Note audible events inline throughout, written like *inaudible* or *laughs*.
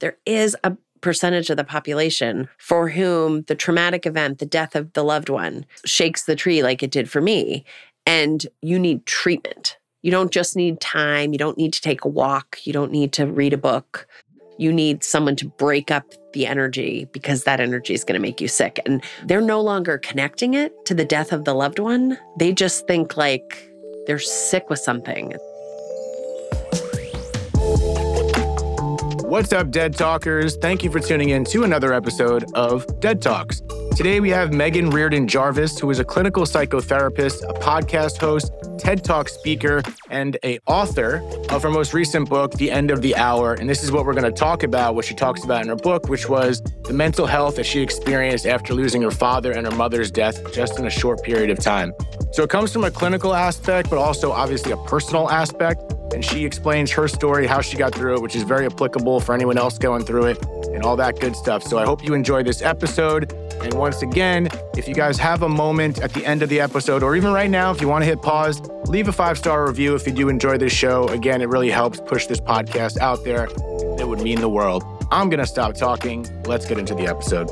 There is a percentage of the population for whom the traumatic event, the death of the loved one, shakes the tree like it did for me. And you need treatment. You don't just need time. You don't need to take a walk. You don't need to read a book. You need someone to break up the energy because that energy is going to make you sick. And they're no longer connecting it to the death of the loved one. They just think like they're sick with something. What's up, Dead Talkers? Thank you for tuning in to another episode of Dead Talks. Today we have Meghan Riordan Jarvis, who is a clinical psychotherapist, a podcast host, TED Talk speaker, and a author of her most recent book, The End of the Hour. And this is what we're going to talk about, what she talks about in her book, which was the mental health that she experienced after losing her father and her mother's death just in a short period of time. So it comes from a clinical aspect, but also obviously a personal aspect. And she explains her story, how she got through it, which is very applicable for anyone else going through it, and all that good stuff. So I hope you enjoy this episode. And once again, if you guys have a moment at the end of the episode, or even right now, if you want to hit pause, leave a five star review if you do enjoy this show. Again, it really helps push this podcast out there. It would mean the world. I'm going to stop talking. Let's get into the episode.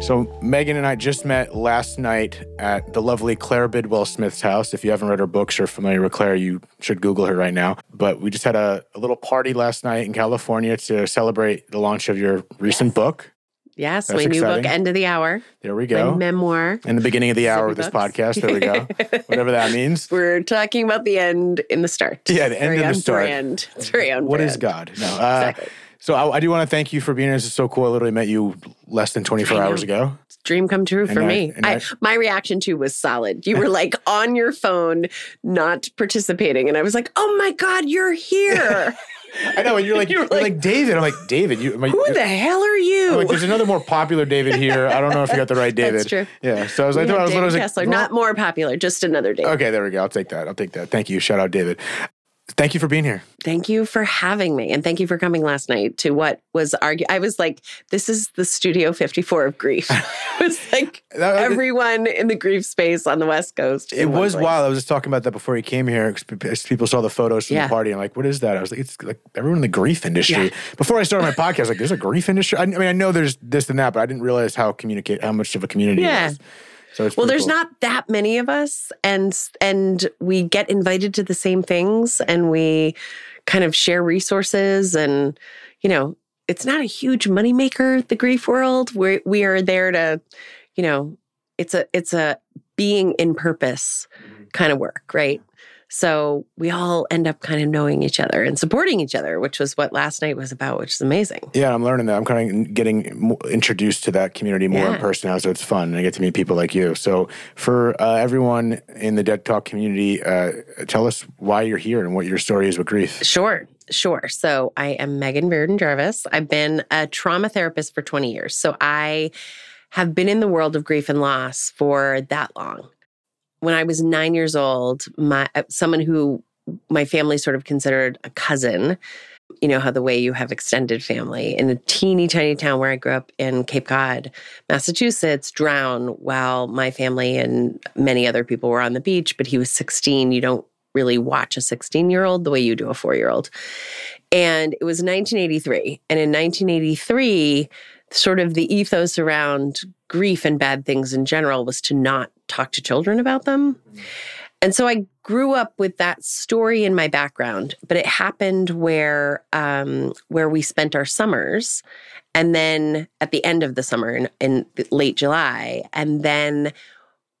So, Meghan and I just met last night at the lovely Claire Bidwell Smith's house. If you haven't read her books or familiar with Claire, you should Google her right now. But we just had a, a little party last night in California to celebrate the launch of your recent yes. book. Yes, That's my new book, End of the Hour. There we go. My memoir. In the beginning of the hour of this books. podcast. There we go. *laughs* Whatever that means. We're talking about the end in the start. Yeah, the end in the start. Brand. It's very on What brand. is God? No. Uh, exactly. So I, I do want to thank you for being here. This is so cool. I literally met you less than 24 hours ago. Dream come true for me. I, I, my reaction too was solid. You were like *laughs* on your phone, not participating. And I was like, oh my God, you're here. *laughs* I know, and you're like, *laughs* you're, like, like, David. I'm like, David, you. Like, who the hell are you? Like, There's another more popular David here. I don't know if you got the right David. That's true. Yeah. So I was like, I I was Kessler, like, not more popular, just another David. Okay, there we go. I'll take that. I'll take that. Thank you. Shout out, David. Thank you for being here. Thank you for having me. And thank you for coming last night to what was argue. I was like, this is the Studio 54 of grief. *laughs* it was like that, everyone in the grief space on the West Coast. It was place. wild. I was just talking about that before he came here. because People saw the photos from yeah. the party and I'm like, what is that? I was like, it's like everyone in the grief industry. Yeah. Before I started my podcast, like, there's a grief industry. I, I, mean, I know there's this and that, but I didn't realize how communicate, how much of a community yeah. So well, there's cool. not that many of us, and and we get invited to the same things, and we kind of share resources, and you know, it's not a huge moneymaker. The grief world, we we are there to, you know, it's a it's a being in purpose mm-hmm. kind of work, right? So we all end up kind of knowing each other and supporting each other, which was what last night was about, which is amazing. Yeah, I'm learning that. I'm kind of getting introduced to that community more yeah. in person now, so it's fun. And I get to meet people like you. So for uh, everyone in the Dead Talk community, uh, tell us why you're here and what your story is with grief. Sure. Sure. So I am Meghan Riordan Jarvis. I've been a trauma therapist for 20 years. So I have been in the world of grief and loss for that long when I was nine years old, my uh, someone who my family sort of considered a cousin, you know how the way you have extended family in a teeny tiny town where I grew up in Cape Cod, Massachusetts, drowned while my family and many other people were on the beach. But he was 16. You don't really watch a 16 year old the way you do a four year old. And it was 1983. And in 1983, sort of the ethos around grief and bad things in general was to not talk to children about them. And so I grew up with that story in my background, but it happened where um, where we spent our summers, and then at the end of the summer in, in late July, and then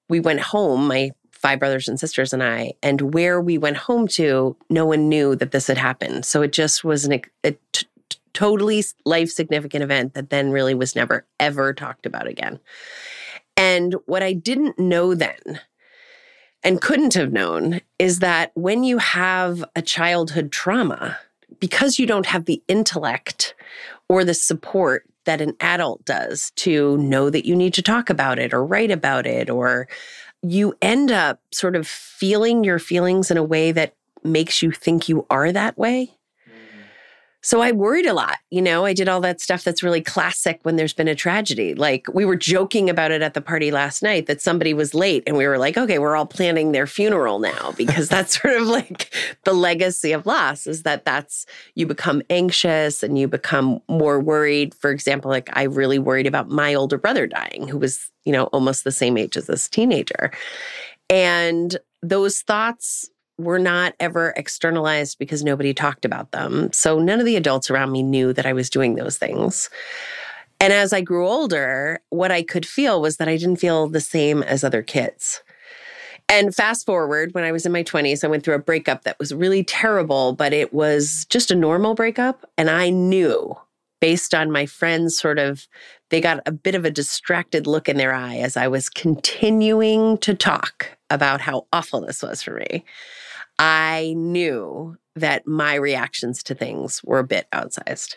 we went home. My five brothers and sisters and I, and where we went home to, no one knew that this had happened. So it just was an, a t- totally life significant event that then really was never ever talked about again. And what I didn't know then and couldn't have known is that when you have a childhood trauma, because you don't have the intellect or the support that an adult does to know that you need to talk about it or write about it, or you end up sort of feeling your feelings in a way that makes you think you are that way. So I worried a lot. You know, I did all that stuff that's really classic when there's been a tragedy. Like we were joking about it at the party last night that somebody was late and we were like, okay, we're all planning their funeral now *laughs* because that's sort of like the legacy of loss is that that's you become anxious and you become more worried. For example, like I really worried about my older brother dying, who was, you know, almost the same age as this teenager. And those thoughts were not ever externalized because nobody talked about them. So none of the adults around me knew that I was doing those things. And as I grew older, what I could feel was that I didn't feel the same as other kids. And fast forward, when I was in my 20s, I went through a breakup that was really terrible, but it was just a normal breakup. And I knew based on my friends sort of, they got a bit of a distracted look in their eye as I was continuing to talk about how awful this was for me. I knew that my reactions to things were a bit outsized.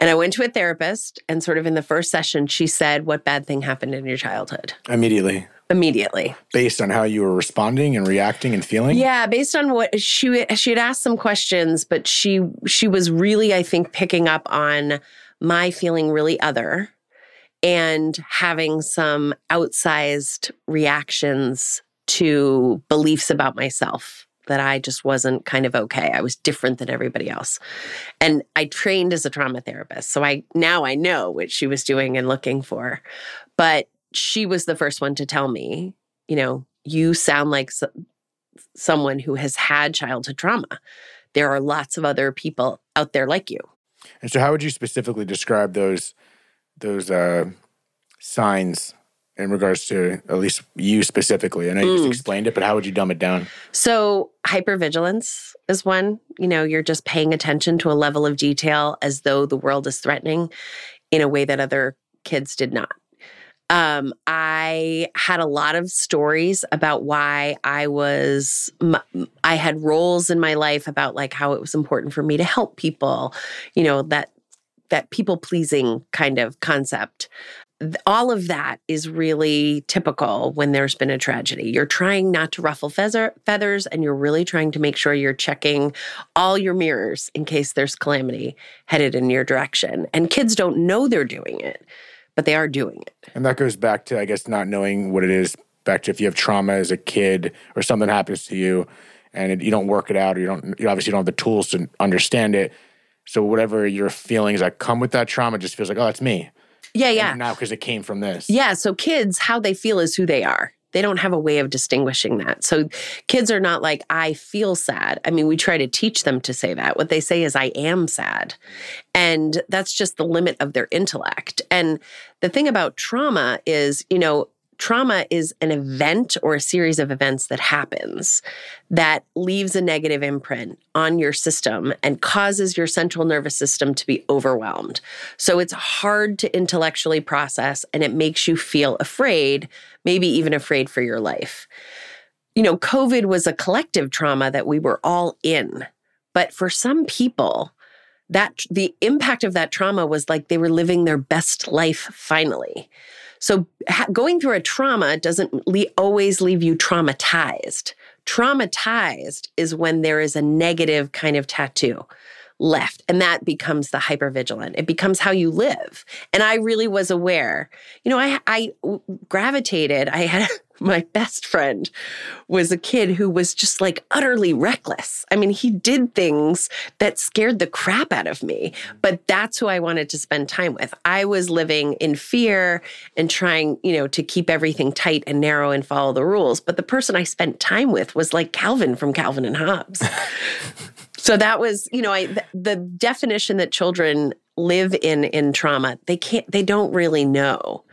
And I went to a therapist, and sort of in the first session, she said, What bad thing happened in your childhood? Immediately. Immediately. Based on how you were responding and reacting and feeling? Yeah, based on what she she had asked some questions, but she she was really, I think, picking up on my feeling really other and having some outsized reactions to beliefs about myself that I just wasn't kind of okay. I was different than everybody else. And I trained as a trauma therapist. So I now I know what she was doing and looking for. But she was the first one to tell me, you know, you sound like so- someone who has had childhood trauma. There are lots of other people out there like you. And so how would you specifically describe those those uh signs in regards to at least you specifically? I know you just Mm. explained it, but how would you dumb it down? So, hypervigilance is one. You know, you're just paying attention to a level of detail as though the world is threatening in a way that other kids did not. Um, I had a lot of stories about why I was, m- I had roles in my life about like how it was important for me to help people, you know, that that people pleasing kind of concept all of that is really typical when there's been a tragedy. You're trying not to ruffle feather, feathers and you're really trying to make sure you're checking all your mirrors in case there's calamity headed in your direction. And kids don't know they're doing it, but they are doing it. And that goes back to, I guess, not knowing what it is. Back to if you have trauma as a kid or something happens to you, and it, you don't work it out, or you don't, you obviously don't have the tools to understand it. So whatever your feelings that come with that trauma just feels like, oh, that's me. Yeah, yeah. Now because it came from this. Yeah. So kids, how they feel is who they are. They don't have a way of distinguishing that. So kids are not like, I feel sad. I mean, we try to teach them to say that. What they say is, I am sad. And that's just the limit of their intellect. And the thing about trauma is, you know, trauma is an event or a series of events that happens that leaves a negative imprint on your system and causes your central nervous system to be overwhelmed. So it's hard to intellectually process and it makes you feel afraid, maybe even afraid for your life. You know, COVID was a collective trauma that we were all in. But for some people, that the impact of that trauma was like they were living their best life finally. So ha- going through a trauma doesn't le- always leave you traumatized. Traumatized is when there is a negative kind of tattoo left and that becomes the hypervigilant. It becomes how you live. And i really was aware. You know i i gravitated i had *laughs* my best friend was a kid who was just like utterly reckless. I mean he did things that scared the crap out of me but that's who i wanted to spend time with. I was living in fear and trying you know to keep everything tight and narrow and follow the rules but the person i spent time with was like calvin from calvin and hobbes. *laughs* So that was, you know, I th- the definition that children live in in trauma, they can't they don't really know.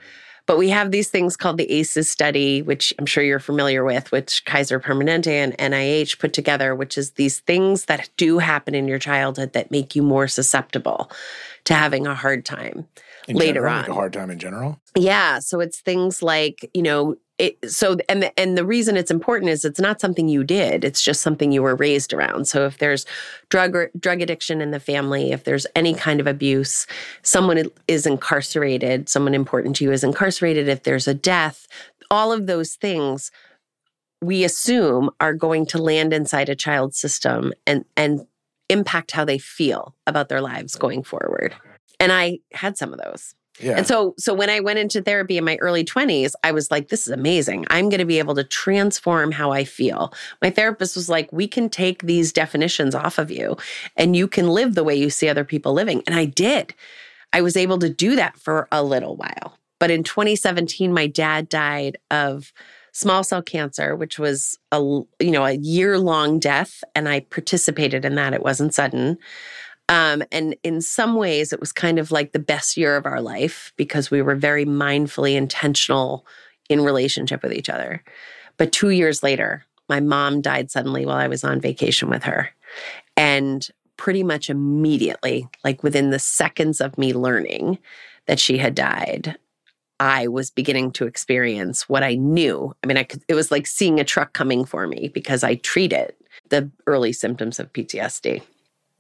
But we have these things called the ACEs study, which I'm sure you're familiar with, which Kaiser Permanente and NIH put together, which is these things that do happen in your childhood that make you more susceptible to having a hard time In later general, on. like a hard time in general. Yeah, so it's things like, you know, it, so and the, and the reason it's important is it's not something you did. It's just something you were raised around. So if there's drug or, drug addiction in the family, if there's any kind of abuse, someone is incarcerated, someone important to you is incarcerated, if there's a death, all of those things we assume are going to land inside a child's system and and impact how they feel about their lives going forward. And I had some of those. Yeah. And so so when I went into therapy in my early 20s, I was like this is amazing. I'm going to be able to transform how I feel. My therapist was like we can take these definitions off of you and you can live the way you see other people living. And I did. I was able to do that for a little while. But in 2017 my dad died of small cell cancer, which was a you know a year long death, and I participated in that. It wasn't sudden. Um, and in some ways, it was kind of like the best year of our life because we were very mindfully intentional in relationship with each other. But two years later, my mom died suddenly while I was on vacation with her. And pretty much immediately, like within the seconds of me learning that she had died, I was beginning to experience what I knew. I mean, I could, it was like seeing a truck coming for me because I treated the early symptoms of PTSD.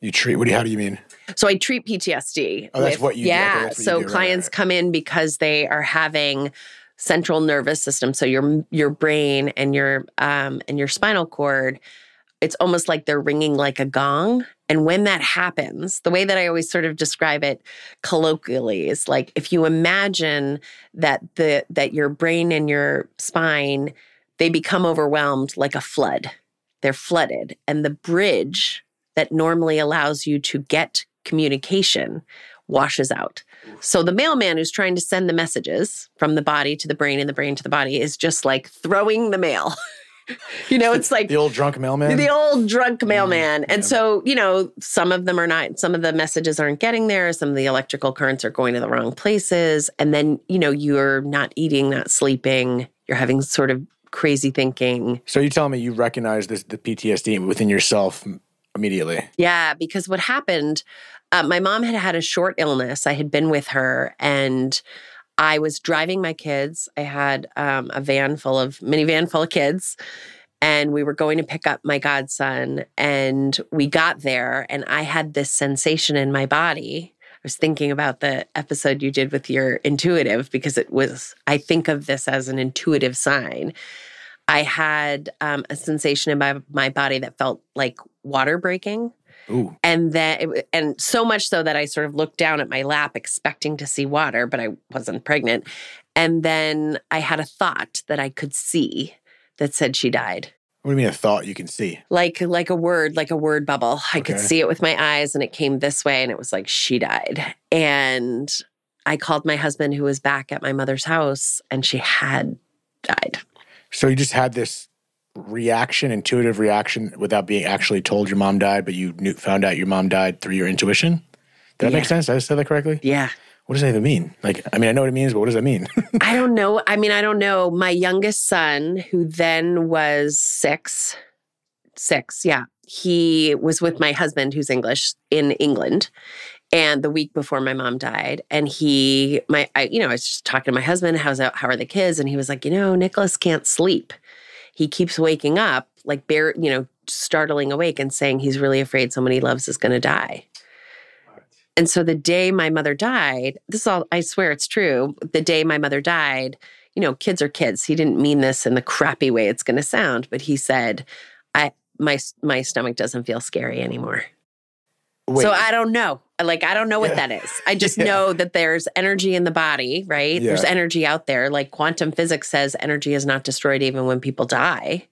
You treat what do you, how do you mean? So I treat PTSD. Oh, that's what you do. Okay, yeah. what you so do. Right, clients right. come in because they are having central nervous system. So your your brain and your um and your spinal cord, it's almost like they're ringing like a gong. And when that happens, the way that I always sort of describe it colloquially is like if you imagine that the that your brain and your spine they become overwhelmed like a flood. They're flooded and the bridge that normally allows you to get communication washes out. So the mailman who's trying to send the messages from the body to the brain and the brain to the body is just like throwing the mail. *laughs* you know, it's like The old drunk mailman. the old drunk mm, mailman. and yeah. so, you know, some of them are not, some of the messages aren't getting there. Some of the electrical currents are going to the wrong places. And then, you know, you're not eating, not sleeping. You're having sort of crazy thinking. so you telling me you recognize this the PTSD within yourself immediately? Yeah, because what happened, uh, my mom had had a short illness. I had been with her and I was driving my kids. I had um, a van full of, minivan full of kids. And we were going to pick up my godson. And we got there, and I had this sensation in my body. I was thinking about the episode you did with your intuitive because it was, I think of this as an intuitive sign. I had um, a sensation in my, my body that felt like water breaking Ooh. and then it- and so much so that I sort of looked down at my lap expecting to see water, but I wasn't pregnant. And then I had a thought that I could see that said she died. What do you mean a thought you can see? Like like a word, like a word bubble. I could see it with my eyes and it came this way and it was like she died. And I called my husband who was back at my mother's house and she had died. So you just had this reaction, intuitive reaction, without being actually told your mom died, but you knew, found out your mom died through your intuition. Did that make sense? Did I say that correctly? Yeah. What does that even mean? Like, I mean, I know what it means, but what does that mean? *laughs* I don't know. I mean, I don't know. My youngest son, who then was six, six, yeah, he was with my husband, who's English, in England. And the week before my mom died, and he, my, I, you know, I was just talking to my husband, how's that, how are the kids? And he was like, you know, Nicholas can't sleep. He keeps waking up, like, bare, you know, startling awake and saying he's really afraid someone he loves is going to die. And so the day my mother died, this is all, I swear it's true. The day my mother died, you know, kids are kids. He didn't mean this in the crappy way it's going to sound, but he said, I, my, my stomach doesn't feel scary anymore. Wait, So I don't know. Like, I don't know what Yeah. that is. I *laughs* just Yeah. know that there's energy in the body, right? There's energy out there. Like quantum physics says energy is not destroyed even when people die.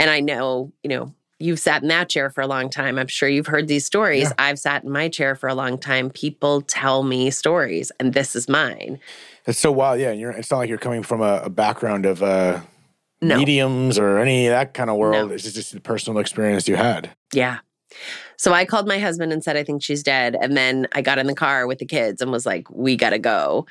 And I know, you know, you've sat in that chair for a long time. I'm sure you've heard these stories. Yeah. I've sat in my chair for a long time. People tell me stories, and this is mine. It's so wild. Yeah, it's not like you're coming from a, a background of uh, No. mediums or any of that kind of world. No. It's just, just the personal experience you had. Yeah. So I called my husband and said, I think she's dead. And then I got in the car with the kids and was like, we got to go.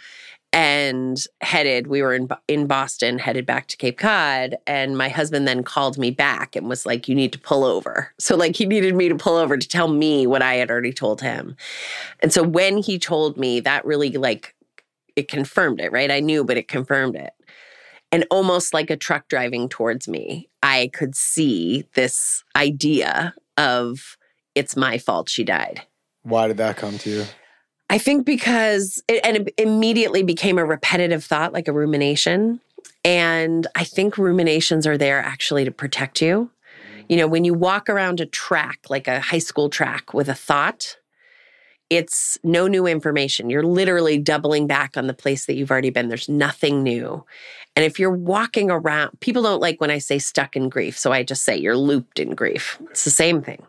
And headed, we were in, in Boston, headed back to Cape Cod. And my husband then called me back and was like, you need to pull over. So, like, he needed me to pull over to tell me what I had already told him. And so when he told me, that really, like, it confirmed it, right? I knew, but it confirmed it. And almost like a truck driving towards me, I could see this idea of it's my fault she died. Why did that come to you? I think because it, and it immediately became a repetitive thought, like a rumination. And I think ruminations are there actually to protect you. Mm. You know, when you walk around a track, like a high school track with a thought, it's no new information. You're literally doubling back on the place that you've already been. There's nothing new. And if you're walking around, people don't like when I say stuck in grief. So I just say you're looped in grief. It's the same thing.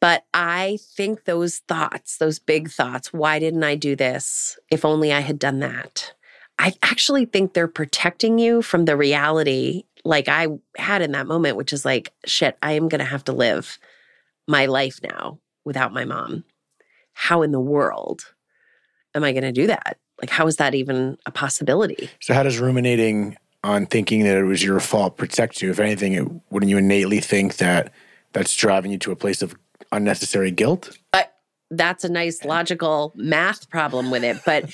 But I think those thoughts, those big thoughts, why didn't I do this? If only I had done that. I actually think they're protecting you from the reality like I had in that moment, which is like, shit, I am going to have to live my life now without my mom. How in the world am I going to do that? Like, how is that even a possibility? So, how does ruminating on thinking that it was your fault protect you? If anything, it, wouldn't you innately think that that's driving you to a place of unnecessary guilt? But that's a nice logical math problem with it. But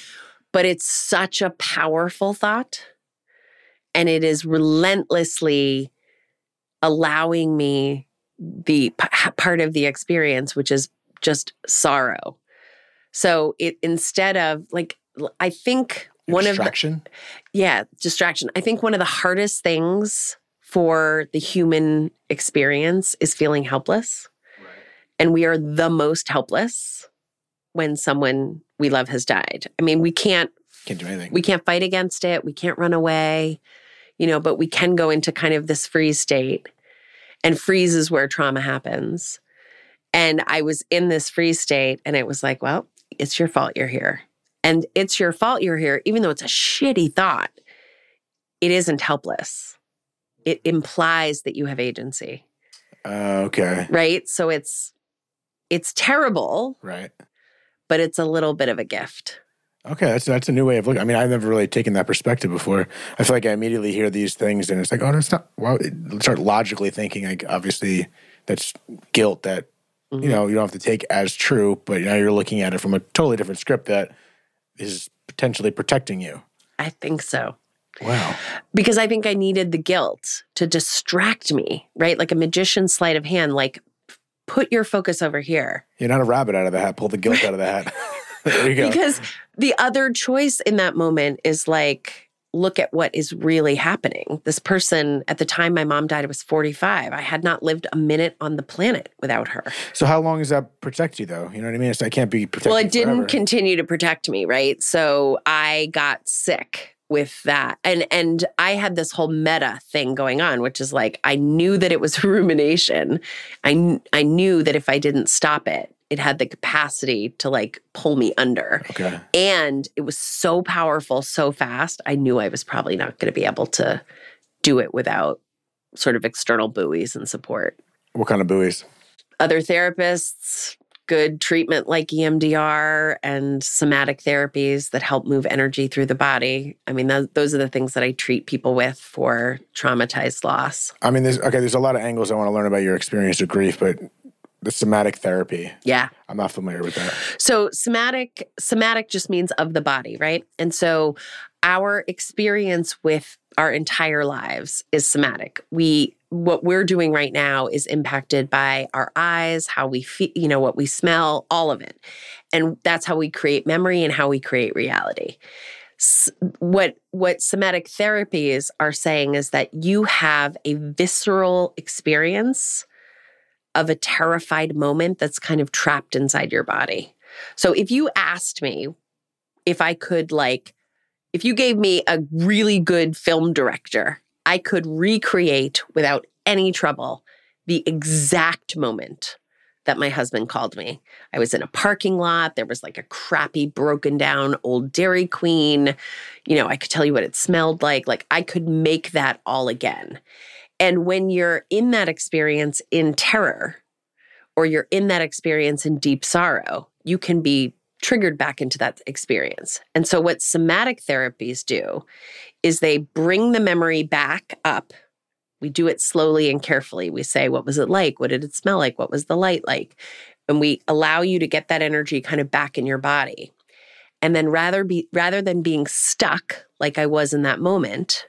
but it's such a powerful thought and it is relentlessly allowing me the p- part of the experience which is just sorrow so it instead of like i think one distraction? of the, yeah distraction i think one of the hardest things for the human experience is feeling helpless. And we are the most helpless when someone we love has died i mean we can't can't do anything we can't fight against it we can't run away you know, but we can go into kind of this freeze state. And freeze is where trauma happens. And I was in this freeze state and it was like, well, it's your fault you're here. And it's your fault you're here, even though it's a shitty thought. It isn't helpless. It implies that you have agency. Uh, okay. Right? So it's it's terrible. Right. But it's a little bit of a gift. Okay, that's that's a new way of looking. I mean, I've never really taken that perspective before. I feel like I immediately hear these things, and it's like, oh, that's not. Well, start logically thinking. Like, obviously, that's guilt that mm-hmm. you know you don't have to take as true, but now you're looking at it from a totally different script that is potentially protecting you. I think so. Wow. Because I think I needed the guilt to distract me, right? Like a magician's sleight of hand. Like, put your focus over here. You're not a rabbit out of the hat. Pull the guilt out of the hat. *laughs* there you go. Because the other choice in that moment is like, look at what is really happening. This person, at the time my mom died, I was 45. I had not lived a minute on the planet without her. So, how long does that protect you, though? You know what I mean? It's, I can't be protected. Well, it didn't forever. continue to protect me, right? So, I got sick with that and and i had this whole meta thing going on which is like i knew that it was *laughs* rumination i i knew that if i didn't stop it it had the capacity to like pull me under. Okay. And it was so powerful, so fast. I knew I was probably not going to be able to do it without sort of external buoys and support. What kind of buoys? Other therapists, good treatment like EMDR and somatic therapies that help move energy through the body. I mean, th- those are the things that I treat people with for traumatized loss. I mean, there's okay. There's a lot of angles I want to learn about your experience with grief, but the somatic therapy. Yeah. I'm not familiar with that. So somatic somatic just means of the body, right? And so our experience with our entire lives is somatic. We what we're doing right now is impacted by our eyes, how we feel, you know, what we smell, all of it. And that's how we create memory and how we create reality. what what somatic therapies are saying is that you have a visceral experience of a terrified moment that's kind of trapped inside your body. So if you asked me if I could, like, if you gave me a really good film director, I could recreate without any trouble the exact moment that my husband called me. I was in a parking lot. There was like a crappy, broken down old Dairy Queen. You know, I could tell you what it smelled like. Like I could make that all again. And when you're in that experience in terror, or you're in that experience in deep sorrow, you can be triggered back into that experience. And so, what somatic therapies do is they bring the memory back up. We do it slowly and carefully. We say, What was it like? What did it smell like? What was the light like? And we allow you to get that energy kind of back in your body. And then rather be rather than being stuck like I was in that moment,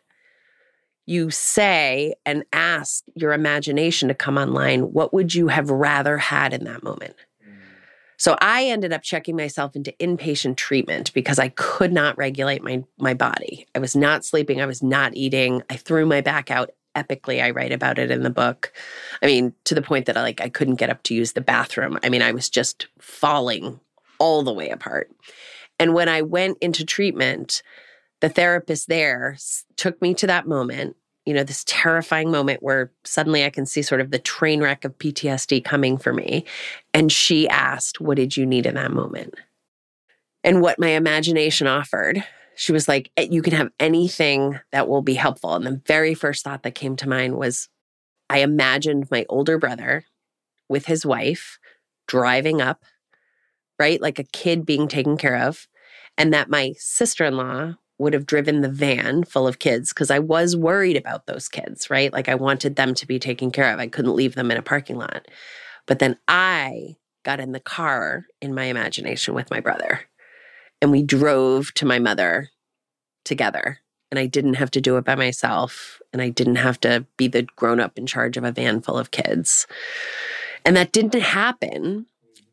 you say and ask your imagination to come online, what would you have rather had in that moment? So I ended up checking myself into inpatient treatment because I could not regulate my my body. I was not sleeping, I was not eating. I threw my back out epically I write about it in the book. I mean, to the point that I like I couldn't get up to use the bathroom. I mean, I was just falling all the way apart. And when I went into treatment, the therapist there took me to that moment, you know, this terrifying moment where suddenly I can see sort of the train wreck of PTSD coming for me. And she asked, What did you need in that moment? And what my imagination offered she was like, eh, You can have anything that will be helpful. And the very first thought that came to mind was I imagined my older brother with his wife driving up, right? Like a kid being taken care of. And that my sister in law would have driven the van full of kids because I was worried about those kids, right? Like I wanted them to be taken care of. I couldn't leave them in a parking lot. But then I got in the car in my imagination with my brother and we drove to my mother together. And I didn't have to do it by myself. And I didn't have to be the grown up in charge of a van full of kids. And that didn't happen.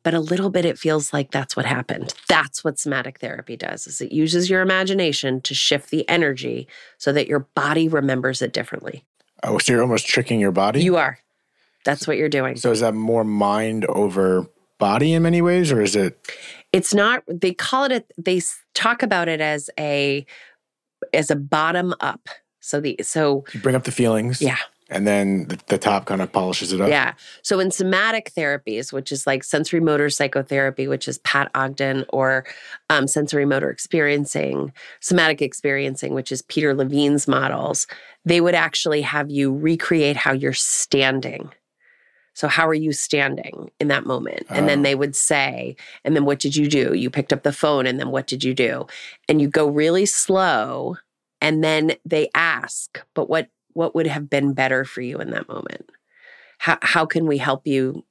But a little bit, it feels like that's what happened. That's what somatic therapy does is it uses your imagination to shift the energy so that your body remembers it differently. Oh, so you're almost tricking your body? You are. That's what you're doing. So is that more mind over body in many ways, or is it? It's not. They call it. A, they talk about it as a as a bottom up. So the so you bring up the feelings. Yeah. And then the, the top kind of polishes it up. Yeah. So in somatic therapies, which is like sensorimotor psychotherapy, which is Pat Ogden, or um, sensory motor experiencing, somatic experiencing, which is Peter Levine's models, they would actually have you recreate how you're standing. So, how are you standing in that moment? And then oh. they would say, and then what did you do? You picked up the phone, and then what did you do? And you go really slow, and then they ask, but what what would have been better for you in that moment? How how can we help you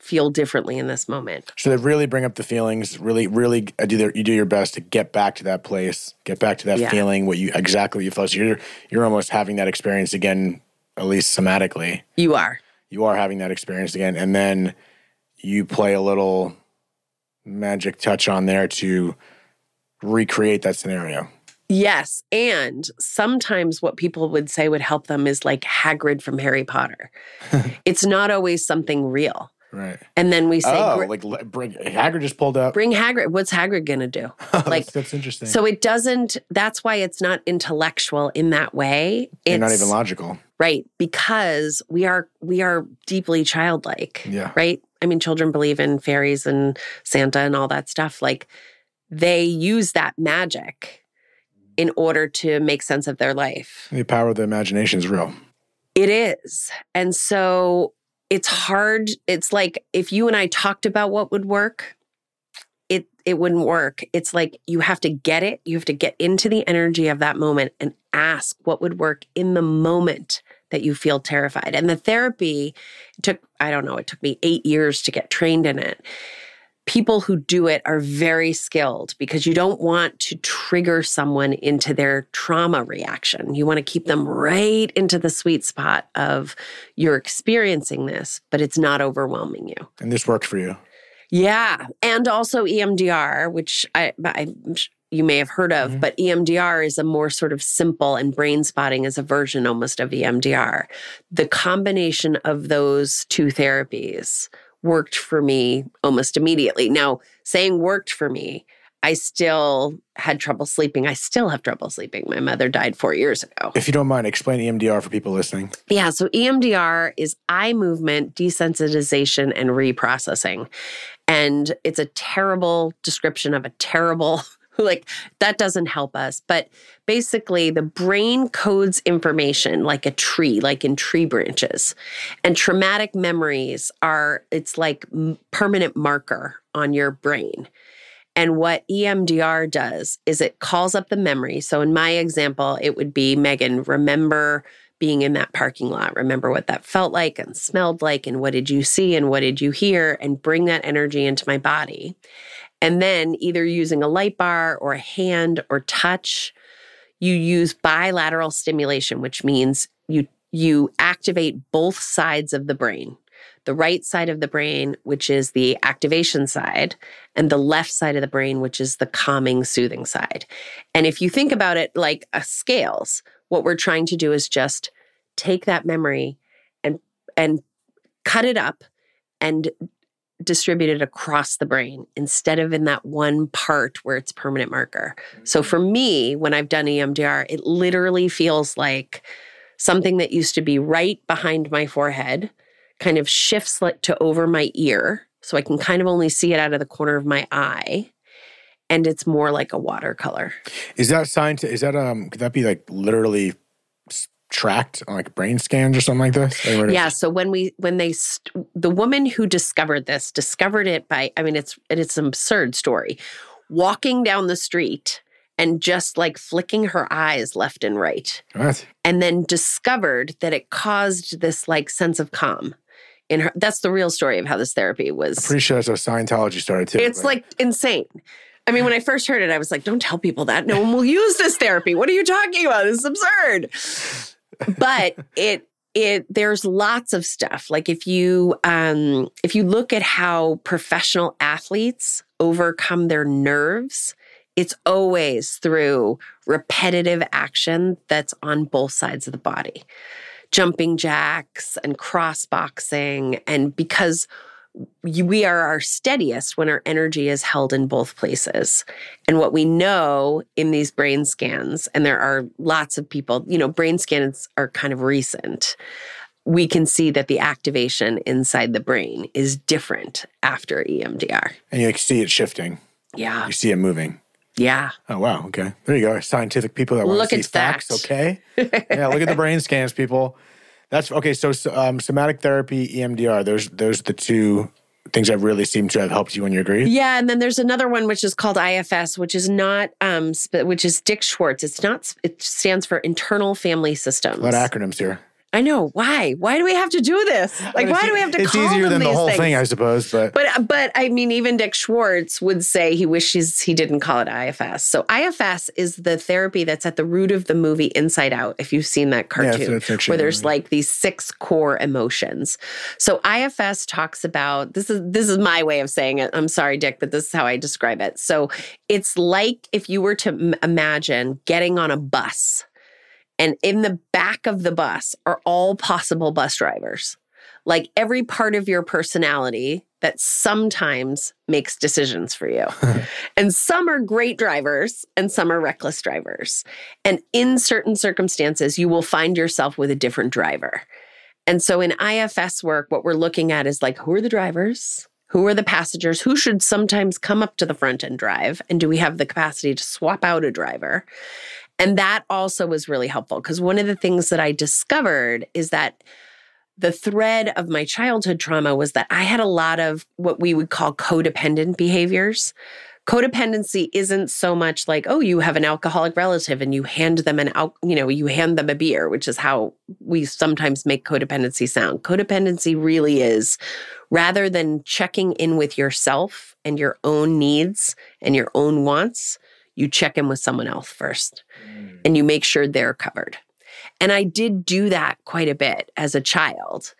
feel differently in this moment? So they really bring up the feelings. Really, really uh, do their, you do your best to get back to that place, get back to that yeah. feeling, what you exactly what you felt. So you're you're almost having that experience again, at least somatically. You are you are having that experience again. And then you play a little magic touch on there to recreate that scenario. Yes. And sometimes what people would say would help them is like Hagrid from Harry Potter. *laughs* it's not always something real. Right. And then we say, oh, like bring Hagrid just pulled up. Bring Hagrid. What's Hagrid going to do? *laughs* Oh, like that's, that's, interesting. So it doesn't. That's why it's not intellectual in that way. It's not even logical. Right, because we are we are deeply childlike. Yeah. Right. I mean, children believe in fairies and Santa and all that stuff. Like they use that magic in order to make sense of their life. The power of the imagination is real. It is. And so it's hard. It's like if you and I talked about what would work, it it wouldn't work. It's like you have to get it. You have to get into the energy of that moment and ask what would work in the moment that you feel terrified. And the therapy took I don't know, it took me 8 years to get trained in it people who do it are very skilled because you don't want to trigger someone into their trauma reaction. You want to keep them right into the sweet spot of you're experiencing this, but it's not overwhelming you. And this works for you. Yeah. And also EMDR, which I, I you may have heard of, mm-hmm. but EMDR is a more sort of simple and brain spotting is a version almost of EMDR. The combination of those two therapies worked for me almost immediately. Now, saying worked for me, I still had trouble sleeping. I still have trouble sleeping. My mother died four years ago. If you don't mind, explain EMDR for people listening. Yeah. So, EMDR is eye movement desensitization and reprocessing. And it's a terrible description of a terrible *laughs* *laughs* like that doesn't help us. But basically, the brain codes information like a tree, like in tree branches. And traumatic memories are, it's like permanent marker on your brain. And what EMDR does is it calls up the memory. So in my example, it would be Meghan, remember being in that parking lot. Remember what that felt like and smelled like, and what did you see and what did you hear, and bring that energy into my body. And then either using a light bar or a hand or touch, you use bilateral stimulation, which means you you activate both sides of the brain. The right side of the brain, which is the activation side, and the left side of the brain, which is the calming, soothing side. And if you think about it like a scales, what we're trying to do is just take that memory and and cut it up and distribute it across the brain instead of in that one part where it's permanent marker. So for me, when I've done EMDR, it literally feels like something that used to be right behind my forehead kind of shifts like to over my ear so I can kind of only see it out of the corner of my eye and it's more like a watercolor. Is that science? Is that um? Could that be like literally tracked like brain scans or something like this? Yeah. So when we when they st- the woman who discovered this discovered it by I mean it's it's an absurd story, walking down the street and just like flicking her eyes left and right, what? and then discovered that it caused this like sense of calm in her. That's the real story of how this therapy was. I'm pretty sure that's how Scientology started too. It's like insane. I mean, when I first heard it, I was like, don't tell people that. No one will use this therapy. What are you talking about? This is absurd. But it it there's lots of stuff. Like if you um if you look at how professional athletes overcome their nerves, it's always through repetitive action that's on both sides of the body. Jumping jacks and cross boxing and because we are our steadiest when our energy is held in both places. And what we know in these brain scans, and there are lots of people, you know, brain scans are kind of recent. We can see that the activation inside the brain is different after EMDR. And you see it shifting. Yeah. You see it moving. Yeah. Oh wow. Okay. There you go. Scientific people that want look to see facts. That. Okay. yeah. Look at the brain scans, people. That's okay. So um, somatic therapy, EMDR. Those those are the two things that really seem to have helped you in your grief. Yeah, and then there's another one which is called IFS, which is not um, which is Dick Schwartz. It's not. It stands for Internal Family Systems. A lot of acronyms here. I know why. Why do we have to do this? Like, why do we have to? Call it? It's easier than the whole things? thing, I suppose. But but uh, but I mean, even Dick Schwartz would say he wishes he didn't call it IFS. So IFS is the therapy that's at the root of the movie Inside Out. If you've seen that cartoon, yeah, fiction, where there's like these six core emotions. So IFS talks about this is this is my way of saying it. I'm sorry, Dick, but this is how I describe it. So it's like if you were to m- imagine getting on a bus and in the back of the bus are all possible bus drivers. Like every part of your personality that sometimes makes decisions for you. *laughs* and some are great drivers and some are reckless drivers. And in certain circumstances, you will find yourself with a different driver. And so in IFS work, what we're looking at is like who are the drivers? Who are the passengers? Who should sometimes come up to the front and drive? And do we have the capacity to swap out a driver? And that also was really helpful because one of the things that I discovered is that the thread of my childhood trauma was that I had a lot of what we would call codependent behaviors. Codependency isn't so much like, oh, you have an alcoholic relative and you hand them an out, you know, you hand them a beer, which is how we sometimes make codependency sound. Codependency really is rather than checking in with yourself and your own needs and your own wants, you check in with someone else first. And you make sure they're covered. And I did do that quite a bit as a child.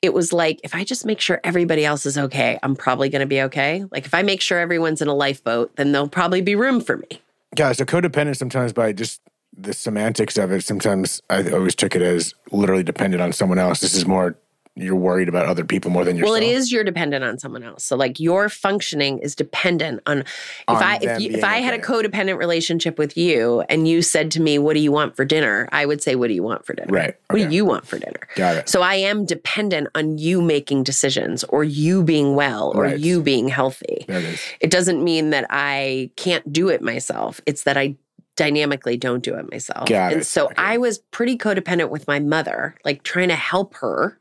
It was like, if I just make sure everybody else is okay, I'm probably going to be okay. Like, if I make sure everyone's in a lifeboat, then there'll probably be room for me. Yeah. So, codependent sometimes by just the semantics of it, sometimes I always took it as literally dependent on someone else. This is more you're worried about other people more than yourself. Well, it is you're dependent on someone else. So like your functioning is dependent on if On I if you, if I had a codependent relationship with you and you said to me, "What do you want for dinner?" I would say, "What do you want for dinner?" Right. What do you want for dinner? Got it. So I am dependent on you making decisions or you being well or Right. you being healthy. There it is. It doesn't mean that I can't do it myself. It's that I dynamically don't do it myself. Got and it. so Okay. I was pretty codependent with my mother, like trying to help her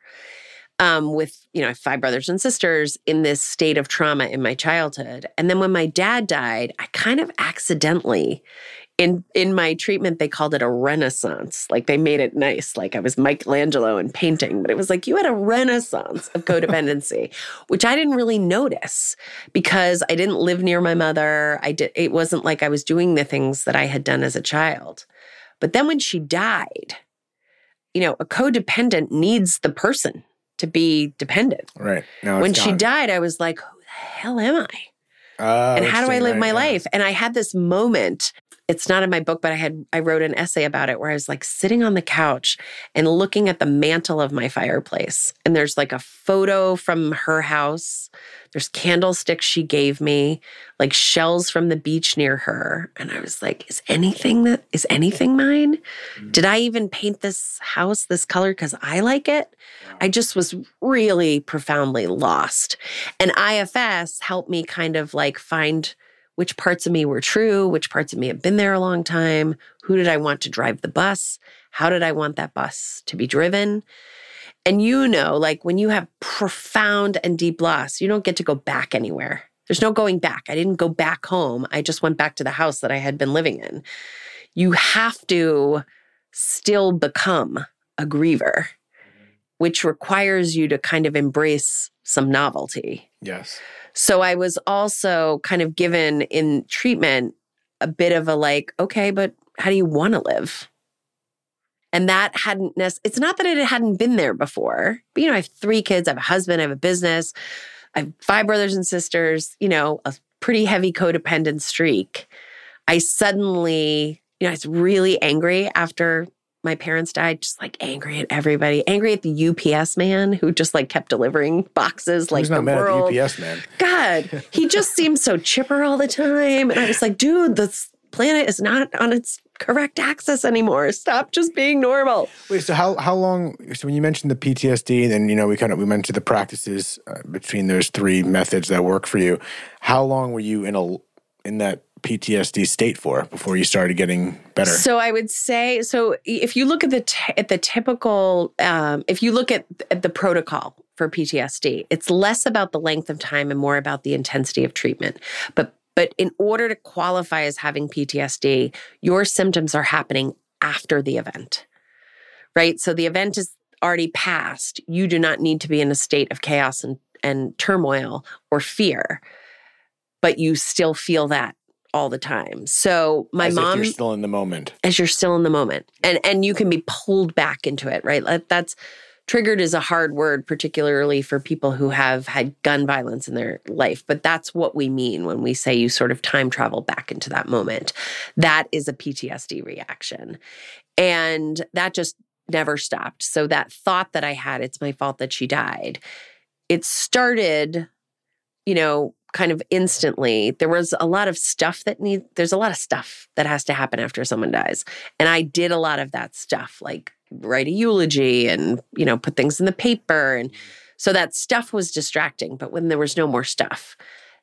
um, with, you know, five brothers and sisters in this state of trauma in my childhood. And then when my dad died, I kind of accidentally in in my treatment they called it a renaissance. Like they made it nice. Like i was michelangelo in painting but it was like you had a renaissance of codependency *laughs* which i didn't really notice because i didn't live near my mother. I did it wasn't like i was doing the things that i had done as a child. But then when she died you know a codependent needs the person to be dependent Right. Now when she died i was like who the hell am i Oh, and how do I live right, my yeah. life? And I had this moment it's not in my book, but I had I wrote an essay about it where I was like sitting on the couch and looking at the mantle of my fireplace. And there's like a photo from her house. There's candlesticks she gave me, like shells from the beach near her. And I was like, is anything that is anything mine? Mm-hmm. Did I even paint this house this color because I like it? I just was really profoundly lost. And IFS helped me kind of like find which parts of me were true, which parts of me have been there a long time, who did I want to drive the bus, how did I want that bus to be driven. And you know, like when you have profound and deep loss, you don't get to go back anywhere. There's no going back. I didn't go back home. I just went back to the house that I had been living in. You have to still become a griever, mm-hmm. which requires you to kind of embrace some novelty. Yes. So I was also kind of given in treatment a bit of a like, okay, but how do you want to live? And that hadn't, it's not that it hadn't been there before, but you know, I have three kids, I have a husband, I have a business, I have five brothers and sisters, you know, a pretty heavy codependent streak. I suddenly, you know, I was really angry after my parents died, just like angry at everybody, angry at the UPS man who just like kept delivering boxes like Who's not the mad world. At the UPS man. God, he just *laughs* seems so chipper all the time. And I was like, dude, this planet is not on its correct axis anymore. Stop just being normal. Wait, so how how long? So when you mentioned the PTSD, then you know we kind of we mentioned the practices uh, between those three methods that work for you. How long were you in a in that PTSD state for before you started getting better? So I would say so. If you look at the t- at the typical, um, if you look at, at the protocol for PTSD, it's less about the length of time and more about the intensity of treatment. But but in order to qualify as having PTSD, your symptoms are happening after the event, right? So the event is already passed. You do not need to be in a state of chaos and and turmoil or fear, but you still feel that all the time. So my as mom you're still in the moment. As you're still in the moment. And and you can be pulled back into it, right? That's triggered is a hard word particularly for people who have had gun violence in their life, but that's what we mean when we say you sort of time travel back into that moment. That is a PTSD reaction. And that just never stopped. So that thought that I had it's my fault that she died. It started you know, kind of instantly. There was a lot of stuff that need there's a lot of stuff that has to happen after someone dies. And I did a lot of that stuff, like write a eulogy and, you know, put things in the paper and mm-hmm. so that stuff was distracting, but when there was no more stuff,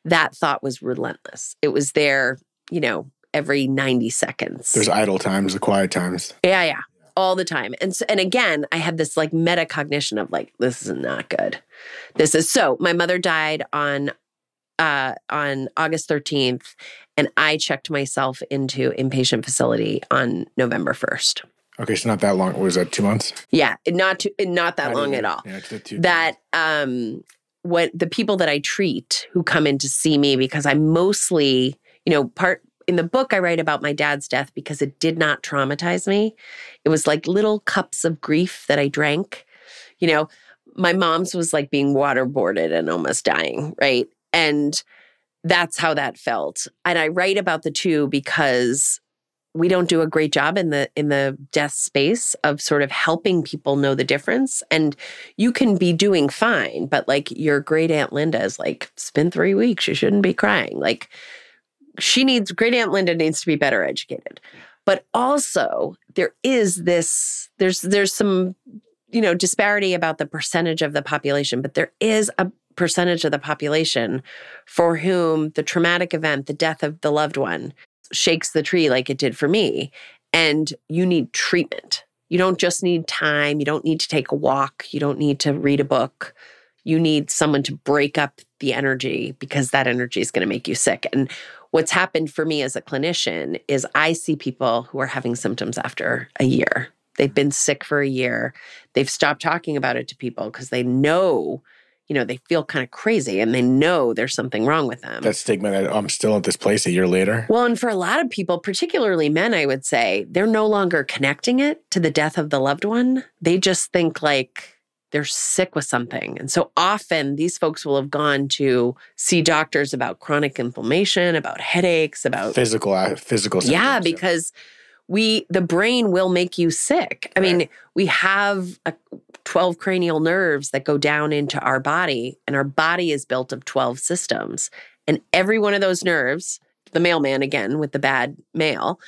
that thought was relentless. It was there, you know, every 90 seconds. There's idle times, the quiet times. Yeah, yeah. All the time. And so, and again, I had this like metacognition of like, this is not good. This is so my mother died on uh, on August 13th, and I checked myself into inpatient facility on November 1st. Okay, so not that long. Was that two months? Yeah, not too, not that not long even. at all. Yeah, two, that um, what the people that I treat who come in to see me because I'm mostly, you know, part in the book I write about my dad's death because it did not traumatize me. It was like little cups of grief that I drank. You know, my mom's was like being waterboarded and almost dying, right? And that's how that felt. And I write about the two because we don't do a great job in the in the death space of sort of helping people know the difference. And you can be doing fine but like your great aunt linda is like it's been three weeks. You shouldn't be crying. Like she needs great aunt linda needs to be better educated. But also there is this there's there's some you know disparity about the percentage of the population but there is a percentage of the population for whom the traumatic event, the death of the loved one, shakes the tree like it did for me. And you need treatment. You don't just need time. You don't need to take a walk. You don't need to read a book. You need someone to break up the energy because that energy is going to make you sick. And what's happened for me as a clinician is I see people who are having symptoms after a year. They've been sick for a year. They've stopped talking about it to people because they know you know, they feel kind of crazy and they know there's something wrong with them. That stigma that I'm still at this place a year later. Well, and for a lot of people, particularly men, I would say, they're no longer connecting it to the death of the loved one. They just think like, they're sick with something. And so often these folks will have gone to see doctors about chronic inflammation, about headaches, about physical uh, physical symptoms, Yeah, because we the brain will make you sick. I right. mean, we have a, 12 cranial nerves that go down into our body and our body is built of 12 systems. And every one of those nerves, the mailman again with the bad mail,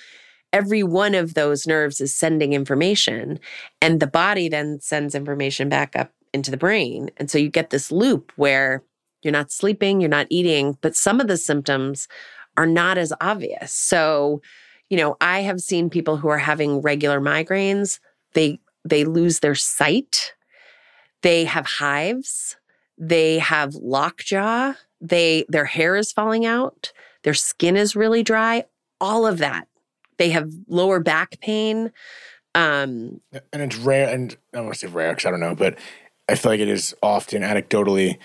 every one of those nerves is sending information and the body then sends information back up into the brain and so you get this loop where you're not sleeping you're not eating but some of the symptoms are not as obvious so you know i have seen people who are having regular migraines. They they lose their sight. They have hives. They have lockjaw. They their hair is falling out. Their skin is really dry. All of that. They have lower back pain. Um, and it's rare, and I don't want to say rare because I don't know, but I feel like it is often anecdotally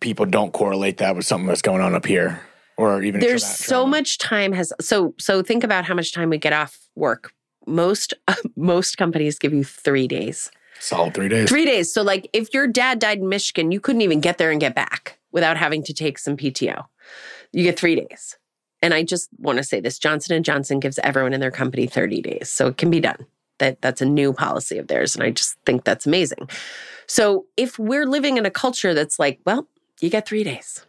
people don't correlate that with something that's going on up here or even there's so much time has so so think about how much time we get off work most *laughs* most companies give you three days solid three days three days so like if your dad died in michigan you couldn't even get there and get back without having to take some pto you get three days and I just want to say this Johnson and Johnson gives everyone in their company 30 days. So it can be done. That that's a new policy of theirs and I just think that's amazing. So if we're living in a culture that's like, well, you get 3 days.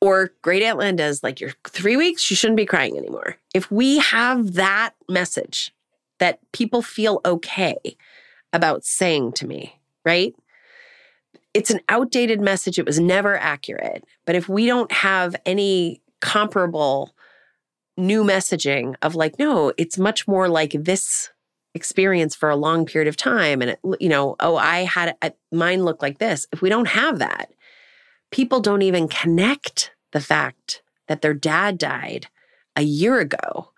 Or great Aunt Linda's like you're 3 weeks, you shouldn't be crying anymore. If we have that message that people feel okay about saying to me, right? It's an outdated message. It was never accurate. But if we don't have any comparable new messaging of like, no, it's much more like this experience for a long period of time. And, it, you know, oh, I had a, mine look like this. If we don't have that, people don't even connect the fact that their dad died a year ago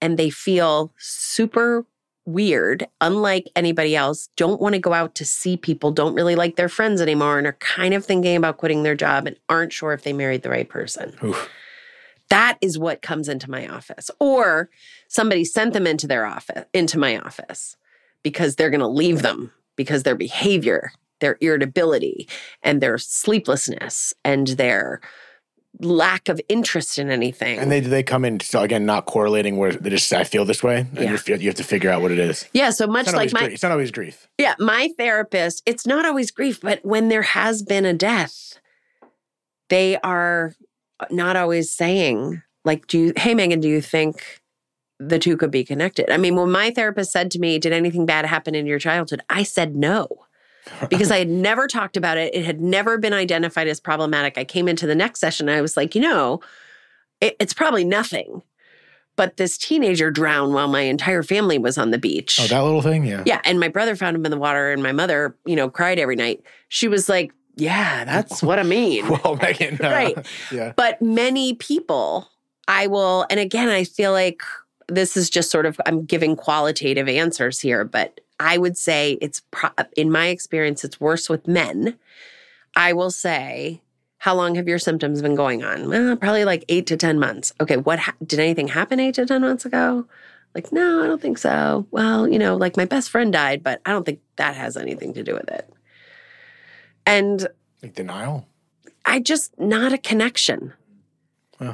and they feel super weird, unlike anybody else, don't want to go out to see people, don't really like their friends anymore, and are kind of thinking about quitting their job and aren't sure if they married the right person. Oof. That is what comes into my office. Or somebody sent them into their office, into my office because they're going to leave them because their behavior, their irritability, and their sleeplessness and their lack of interest in anything. And they they come in so again not correlating where they just I feel this way, and yeah. you have to figure out what it is. Yeah, so much like my grief. it's not always grief. Yeah, my therapist, it's not always grief, but when there has been a death, they are not always saying, like, do you, hey, Meghan, do you think the two could be connected? I mean, when my therapist said to me, did anything bad happen in your childhood? I said no. *laughs* because I had never talked about it. It had never been identified as problematic. I came into the next session I was like, you know, it, it's probably nothing. But this teenager drowned while my entire family was on the beach. Oh, that little thing? Yeah. Yeah. And my brother found him in the water, and my mother, you know, cried every night. She was like, yeah, that's what I mean. *laughs* well, Meghan, uh, right? *laughs* Yeah. But many people, I will, and again, I feel like this is just sort of I'm giving qualitative answers here, but I would say it's pro- in my experience, it's worse with men. I will say, how long have your symptoms been going on? Well, probably like eight to ten months. Okay, what ha- did anything happen eight to ten months ago? Like, no, I don't think so. Well, you know, like my best friend died, but I don't think that has anything to do with it. And like denial? I just not a connection.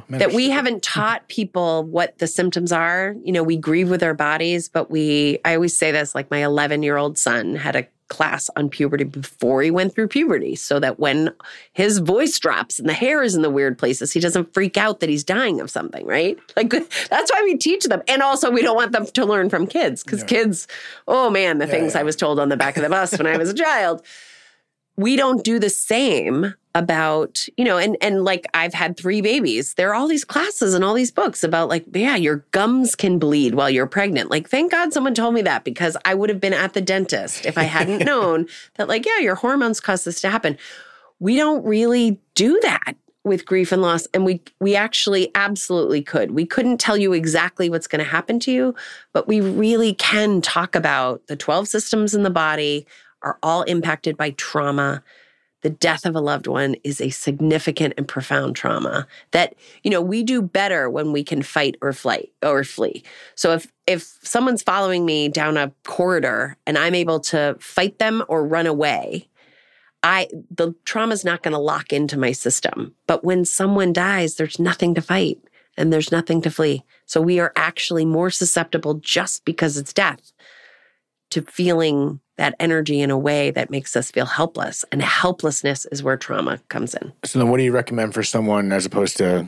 That we haven't taught people what the symptoms are. You know, we grieve with our bodies, but we, I always say this like my 11 year old son had a class on puberty before he went through puberty so that when his voice drops and the hair is in the weird places, he doesn't freak out that he's dying of something, right? *laughs* Like that's why we teach them. And also, we don't want them to learn from kids because yeah. kids, oh man, the yeah, things yeah. I was told on the back of the bus when I was a child we don't do the same about you know and and like i've had three babies. There are all these classes and all these books about like yeah your gums can bleed while you're pregnant. Like thank god someone told me that because i would have been at the dentist if i hadn't *laughs* known that like yeah your hormones cause this to happen. We don't really do that with grief and loss and we we actually absolutely could. We couldn't tell you exactly what's going to happen to you but we really can talk about the 12 systems in the body are all impacted by trauma. The death of a loved one is a significant and profound trauma that you know we do better when we can fight or flight or flee. So if if someone's following me down a corridor and i'm able to fight them or run away i the trauma's not going to lock into my system. But when someone dies there's nothing to fight and there's nothing to flee. So we are actually more susceptible just because it's death to feeling that energy in a way that makes us feel helpless. And helplessness is where trauma comes in. So then what do you recommend for someone as opposed to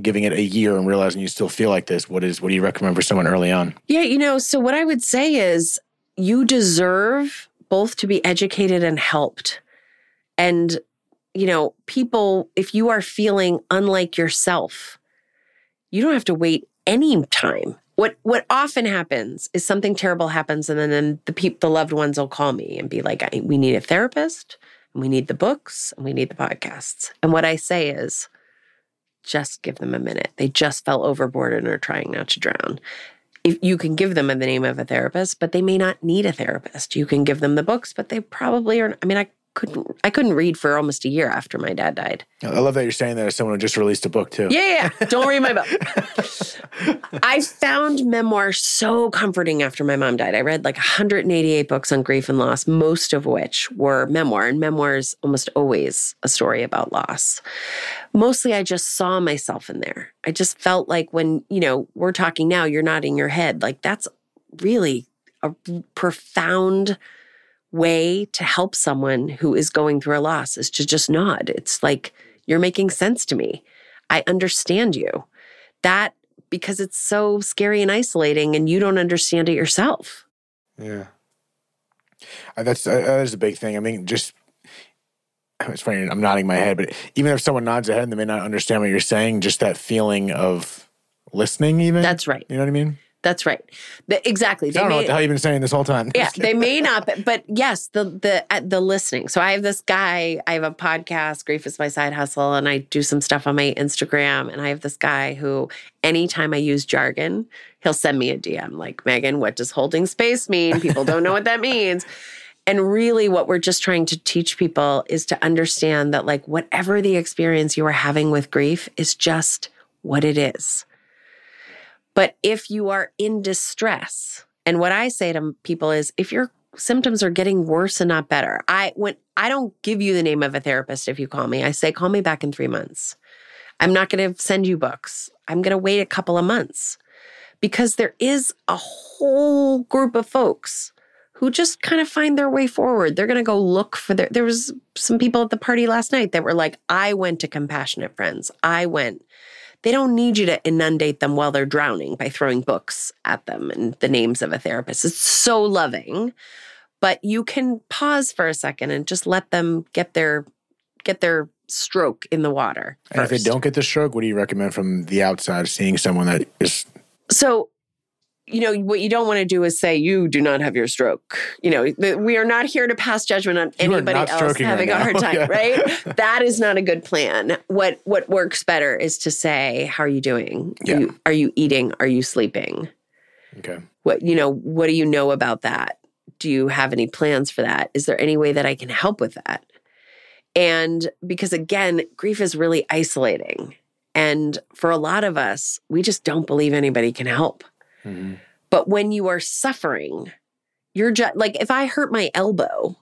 giving it a year and realizing you still feel like this? What is what do you recommend for someone early on? Yeah, you know, so what I would say is you deserve both to be educated and helped. And you know, people if you are feeling unlike yourself, you don't have to wait any time what what often happens is something terrible happens and then, then the people the loved ones will call me and be like we need a therapist and we need the books and we need the podcasts. And what i say is just give them a minute. They just fell overboard and are trying not to drown. If you can give them the name of a therapist but they may not need a therapist. You can give them the books but they probably are i mean i couldn't I couldn't read for almost a year after my dad died. I love that you're saying that as someone who just released a book too. Yeah, yeah. Don't read my book. I found memoir so comforting after my mom died. I read like 188 books on grief and loss, most of which were memoir, and memoirs almost always a story about loss. Mostly I just saw myself in there. I just felt like when, you know, we're talking now, you're nodding your head. Like that's really a profound way to help someone who is going through a loss is to just nod. It's like, you're making sense to me. I understand you. That because it's so scary and isolating and you don't understand it yourself. Yeah. Uh, that's uh, that is a big thing. I mean, just *sighs* it's funny. I'm nodding my head, but even if someone nods their head and they may not understand what you're saying, just that feeling of listening, even that's right. You know what I mean? That's right. The, exactly. They I don't may, know what the hell you've been saying this whole time. Yeah, *laughs* they may not, but, but yes, the the uh, the listening. So I have this guy. I have a podcast, Grief is my side hustle, and I do some stuff on my Instagram. And I have this guy who, anytime I use jargon, he'll send me a DM like, Meghan, what does holding space mean? People don't know what that means. And really, what we're just trying to teach people is to understand that, like, whatever the experience you are having with grief is just what it is. But if you are in distress, and what I say to people is if your symptoms are getting worse and not better, I when I don't give you the name of a therapist if you call me. I say call me back in 3 months. I'm not going to send you books. I'm going to wait a couple of months. Because there is a whole group of folks who just kind of find their way forward. They're going to go look for their there was some people at the party last night that were like I went to compassionate friends. I went they don't need you to inundate them while they're drowning by throwing books at them and the names of a therapist. It's so loving, but you can pause for a second and just let them get their get their stroke in the water. And if they don't get the stroke, what do you recommend from the outside seeing someone that is so you know what you don't want to do is say you do not have your stroke. You know the, we are not here to pass judgment on you anybody else having right a hard *laughs* time yeah. right? That is not a good plan. What what works better is to say how are you doing? Yeah. you, are you eating? Are you sleeping? Okay. What you know what do you know about that? Do you have any plans for that? Is there any way that i can help with that? And because again grief is really isolating. And for a lot of us we just don't believe anybody can help Mm-hmm. But when you are suffering, you're just like, if I hurt my elbow,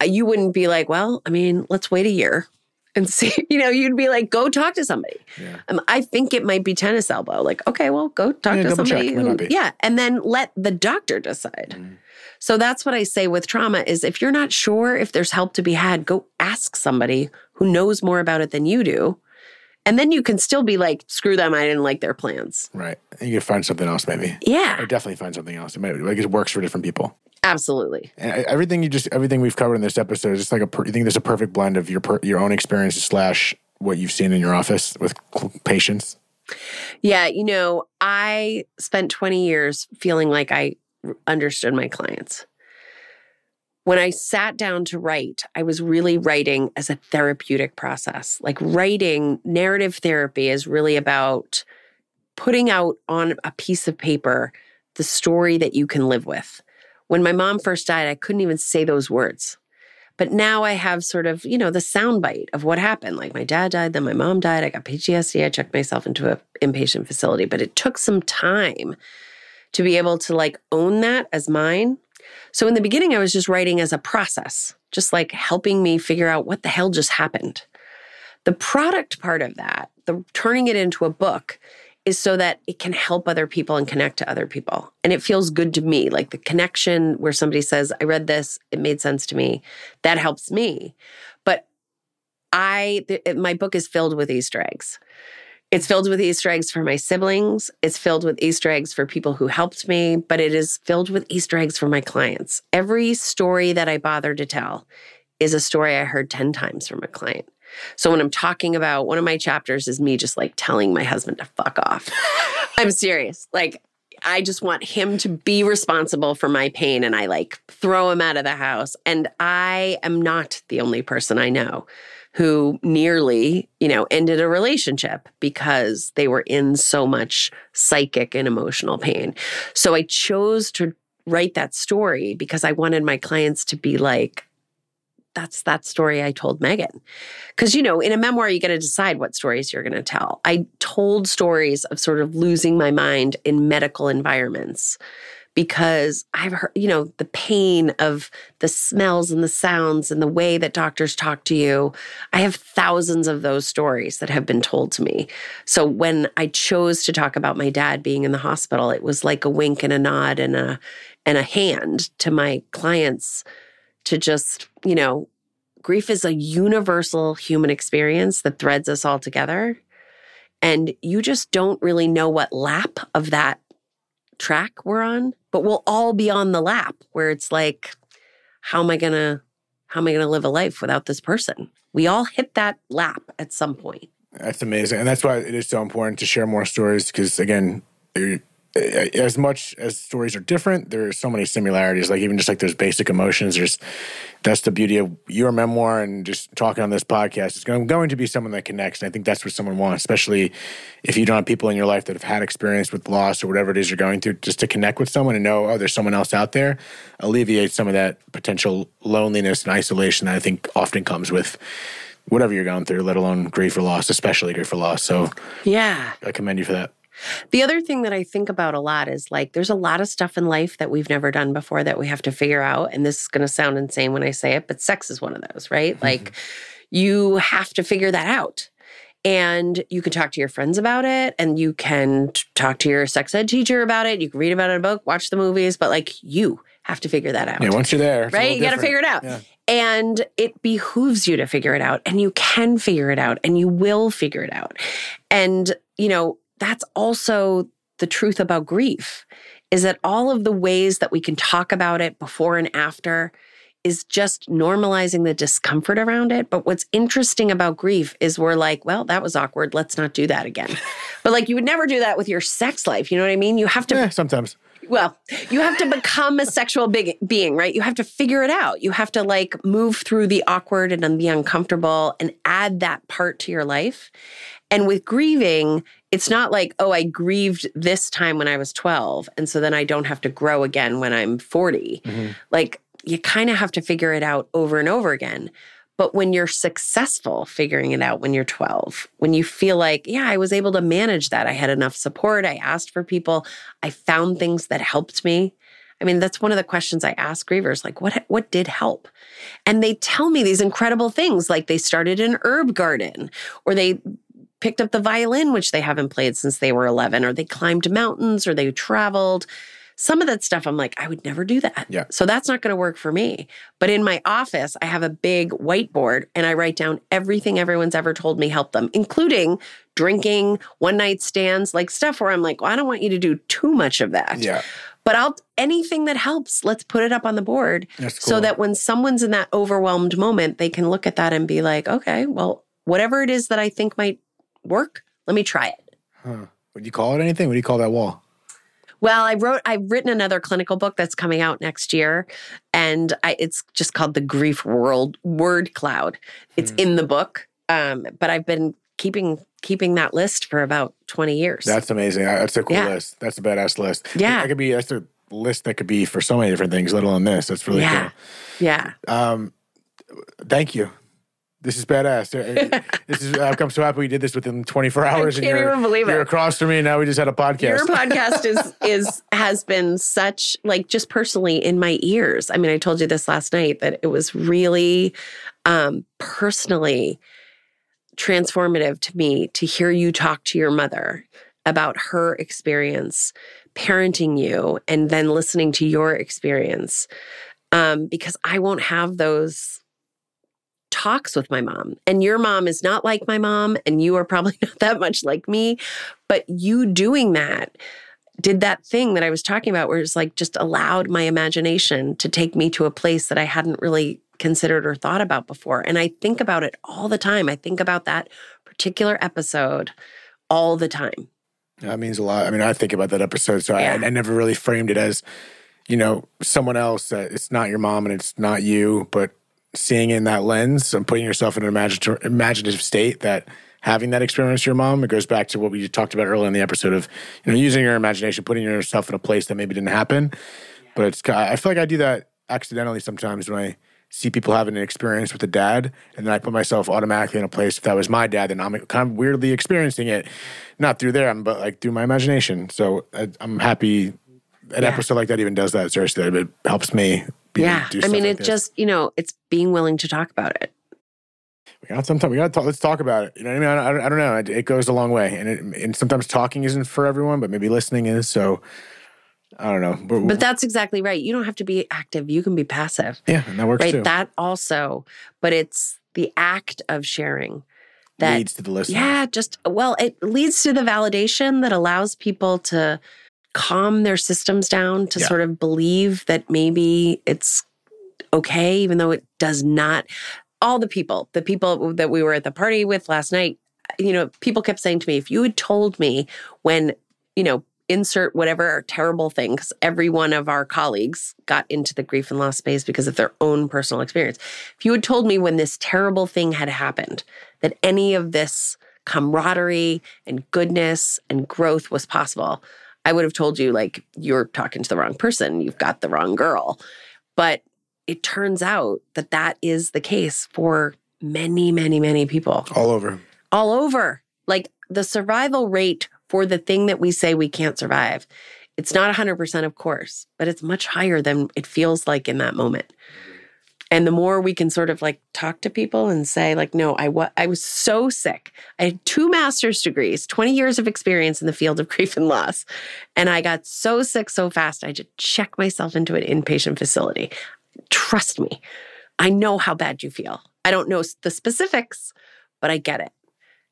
uh, you wouldn't be like, well, I mean, let's wait a year and *laughs* see. You know, you'd be like, go talk to somebody. Yeah. Um, I think it might be tennis elbow. Like, okay, well, go talk yeah, to somebody. Who, yeah. And then let the doctor decide. Mm. So that's what I say with trauma is if you're not sure if there's help to be had, go ask somebody who knows more about it than you do and then you can still be like, screw them, I didn't like their plans. Right. And you can find something else maybe. Yeah. Or definitely find something else. It might like it works for different people. Absolutely. And everything you just everything we've covered in this episode is just like a you think there's a perfect blend of your per, your own experiences slash what you've seen in your office with patients. Yeah, you know, I spent 20 years feeling like I understood my clients when I sat down to write, I was really writing as a therapeutic process. Like writing narrative therapy is really about putting out on a piece of paper the story that you can live with. When my mom first died, I couldn't even say those words. But now I have sort of, you know, the soundbite of what happened. Like my dad died, then my mom died. I got PTSD. I checked myself into an inpatient facility, but it took some time to be able to like own that as mine. So in the beginning, I was just writing as a process, just like helping me figure out what the hell just happened. The product part of that, the turning it into a book, is so that it can help other people and connect to other people. And it feels good to me. Like the connection where somebody says, I read this, it made sense to me. That helps me. But I, th- my book is filled with Easter eggs. It's filled with Easter eggs for my siblings. It's filled with Easter eggs for people who helped me, but it is filled with Easter eggs for my clients. Every story that I bother to tell is a story I heard 10 times from a client. So when I'm talking about one of my chapters is me just like telling my husband to fuck off. *laughs* I'm serious. Like I just want him to be responsible for my pain and I like throw him out of the house. And I am not the only person I know who nearly, you know, ended a relationship because they were in so much psychic and emotional pain. So I chose to write that story because I wanted my clients to be like, that's that story I told Meghan. Because, you know, in a memoir, you got to decide what stories you're going to tell. I told stories of sort of losing my mind in medical environments because I've heard, you know, the pain of the smells and the sounds and the way that doctors talk to you. I have thousands of those stories that have been told to me. So when I chose to talk about my dad being in the hospital, it was like a wink and a nod and a and a hand to my clients to just, you know, grief is a universal human experience that threads us all together. And you just don't really know what lap of that track we're on, but we'll all be on the lap where it's like, how am I going to how am I going to live a life without this person? We all hit that lap at some point. That's amazing. And that's why it is so important to share more stories because, again, as much as stories are different, there are so many similarities. Like even just like those basic emotions. There's that's the beauty of your memoir and just talking on this podcast. It's going, going to be someone that connects. And I think that's what someone wants, especially if you don't have people in your life that have had experience with loss or whatever it is you're going through. Just to connect with someone and know, oh, there's someone else out there, alleviates some of that potential loneliness and isolation that I think often comes with whatever you're going through, let alone grief or loss, especially grief or loss. So yeah, I commend you for that. The other thing that I think about a lot is like there's a lot of stuff in life that we've never done before that we have to figure out. And this is going to sound insane when I say it, but sex is one of those, right? Mm-hmm. Like you have to figure that out. And you can talk to your friends about it and you can t- talk to your sex ed teacher about it. You can read about it in a book, watch the movies, but like you have to figure that out. Yeah, once you're there, right? You got to figure it out. Yeah. And it behooves you to figure it out, and you can figure it out, and you will figure it out. And, you know, that's also the truth about grief is that all of the ways that we can talk about it before and after is just normalizing the discomfort around it. But what's interesting about grief is we're like, well, that was awkward. Let's not do that again. *laughs* but like, you would never do that with your sex life. You know what I mean? You have to. Eh, sometimes. Well, you have to become a sexual big, being, right? You have to figure it out. You have to like move through the awkward and the uncomfortable and add that part to your life. And with grieving, it's not like, oh, I grieved this time when I was 12. And so then I don't have to grow again when I'm 40. Mm-hmm. Like, you kind of have to figure it out over and over again. But when you're successful figuring it out when you're 12, when you feel like, yeah, I was able to manage that, I had enough support, I asked for people, I found things that helped me. I mean, that's one of the questions I ask grievers like, what, what did help? And they tell me these incredible things, like they started an herb garden or they picked up the violin, which they haven't played since they were 11, or they climbed mountains or they traveled. Some of that stuff, I'm like, I would never do that. Yeah. So that's not going to work for me. But in my office, I have a big whiteboard and I write down everything everyone's ever told me helped them, including drinking, one night stands, like stuff where I'm like, well, I don't want you to do too much of that. Yeah. But I'll anything that helps, let's put it up on the board cool. so that when someone's in that overwhelmed moment, they can look at that and be like, okay, well, whatever it is that I think might work. Let me try it. Huh. Would you call it anything? What do you call that wall? Well, I wrote, I've written another clinical book that's coming out next year, and I, it's just called the Grief World Word Cloud. It's hmm. in the book, um, but I've been keeping keeping that list for about twenty years. That's amazing. That's a cool yeah. list. That's a badass list. Yeah, that could be that's a list that could be for so many different things, let alone this. That's really yeah. cool. Yeah. Um, Thank you. This is badass. *laughs* This is I'm so happy we did this within 24 hours. I can't and even believe you're it. You're across from me, and now we just had a podcast. Your *laughs* podcast is is has been such like just personally in my ears. I mean, I told you this last night that it was really um, personally transformative to me to hear you talk to your mother about her experience parenting you, and then listening to your experience. Um, because I won't have those talks with my mom. And your mom is not like my mom, and you are probably *laughs* not that much like me. But you doing that did that thing that I was talking about, where it's like just allowed my imagination to take me to a place that I hadn't really considered or thought about before. And I think about it all the time. I think about that particular episode all the time. That means a lot. I mean, I think about that episode, so yeah. I, I never really framed it as, you know, someone else that it's not your mom and it's not you, but seeing in that lens and putting yourself in an imaginative, imaginative state that having that experience with your mom, it goes back to what we talked about earlier in the episode of, you know, using your imagination, putting yourself in a place that maybe didn't happen. But it's, I feel like I do that accidentally sometimes when I see people having an experience with a dad, and then I put myself automatically in a place. If that was my dad, then I'm kind of weirdly experiencing it, not through them, but like through my imagination. So I, am happy an yeah. episode like that even does that. Seriously, it helps me yeah. I mean, like it this. just, you know, it's being willing to talk about it. We got sometimes we got to talk. Let's talk about it. You know what I mean? I, I, I don't know. It, it, goes a long way, and it, and sometimes talking isn't for everyone, but maybe listening is. So I don't know. But, but that's exactly right. You don't have to be active. You can be passive. Yeah, and that works right? too. That also, but it's the act of sharing that leads to the listener. Yeah, just well, it leads to the validation that allows people to calm their systems down to yeah. sort of believe that maybe it's okay, even though it does not. All the people, the people that we were at the party with last night, you know, people kept saying to me, if you had told me when, you know, insert whatever terrible thing, because every one of our colleagues got into the grief and loss space because of their own personal experience. If you had told me when this terrible thing had happened, that any of this camaraderie and goodness and growth was possible, I would have told you, like, you're talking to the wrong person. You've got the wrong girl. But it turns out that that is the case for many, many, many people. All over. All over. Like the survival rate for the thing that we say we can't survive, it's not 100%, of course, but it's much higher than it feels like in that moment. And the more we can sort of like talk to people and say, like, no, I, wa- I was so sick. I had two master's degrees, 20 years of experience in the field of *laughs* grief and loss. And I got so sick so fast, I had to check myself into an inpatient facility. Trust me, I know how bad you feel. I don't know the specifics, but I get it.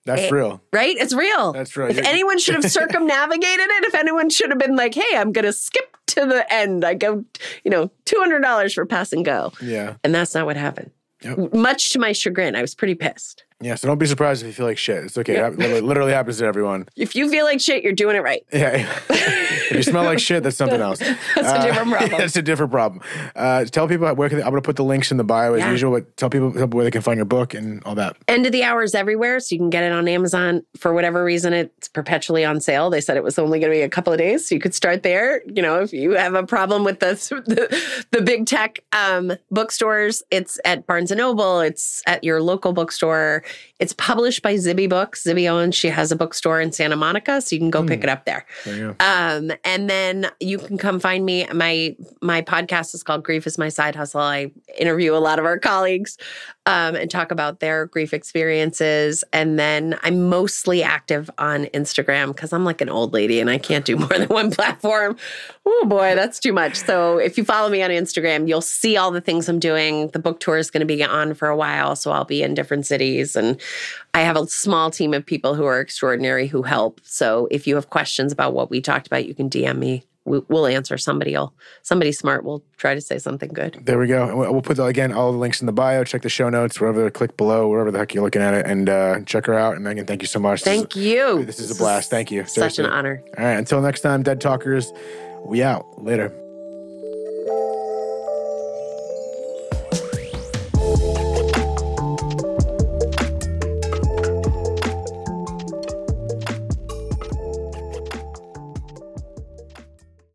That's it, real. Right? It's real. That's real. If anyone should have *laughs* circumnavigated it, if anyone should have been like, hey, I'm going to skip to the end, I go, you know, $200 for pass and go. Yeah. And that's not what happened. Yep. Much to my chagrin, I was pretty pissed. Yeah, so don't be surprised if you feel like shit. It's okay. Yeah. It literally happens to everyone. If you feel like shit, you're doing it right. Yeah. *laughs* if you smell like shit, that's something else. that's uh, a different *laughs* problem. that's a different problem. Uh, tell people where can they, I'm going to put the links in the bio as yeah. usual, but tell people where they can find your book and all that. End of the hours everywhere, so you can get it on Amazon. For whatever reason, it's perpetually on sale. They said it was only going to be a couple of days, so you could start there. You know, if you have a problem with the *laughs* the, the big tech um, bookstores, it's at Barnes and Noble. It's at your local bookstore. It's published by Zibby Books. Zibby Owens, she has a bookstore in Santa Monica, so you can go mm. pick it up there. there um, and then you can come find me. My my podcast is called Grief is My Side Hustle. I interview a lot of our colleagues um, and talk about their grief experiences. And then I'm mostly active on Instagram because I'm like an old lady and I can't do *laughs* more than one platform. Oh boy, that's too much. So if you follow me on Instagram, you'll see all the things I'm doing. The book tour is going to be on for a while, so I'll be in different cities and I have a small team of people who are extraordinary who help. So if you have questions about what we talked about, you can DM me. We'll answer. Somebody will, somebody smart will try to say something good. There we go. We'll put the, again all the links in the bio. Check the show notes wherever. Click below wherever the heck you're looking at it, and uh, check her out. And Meghan, thank you so much. Thank this you. Is, this is a blast. Thank you. Seriously. Such an honor. All right. Until next time, Dead Talkers. We out. Later.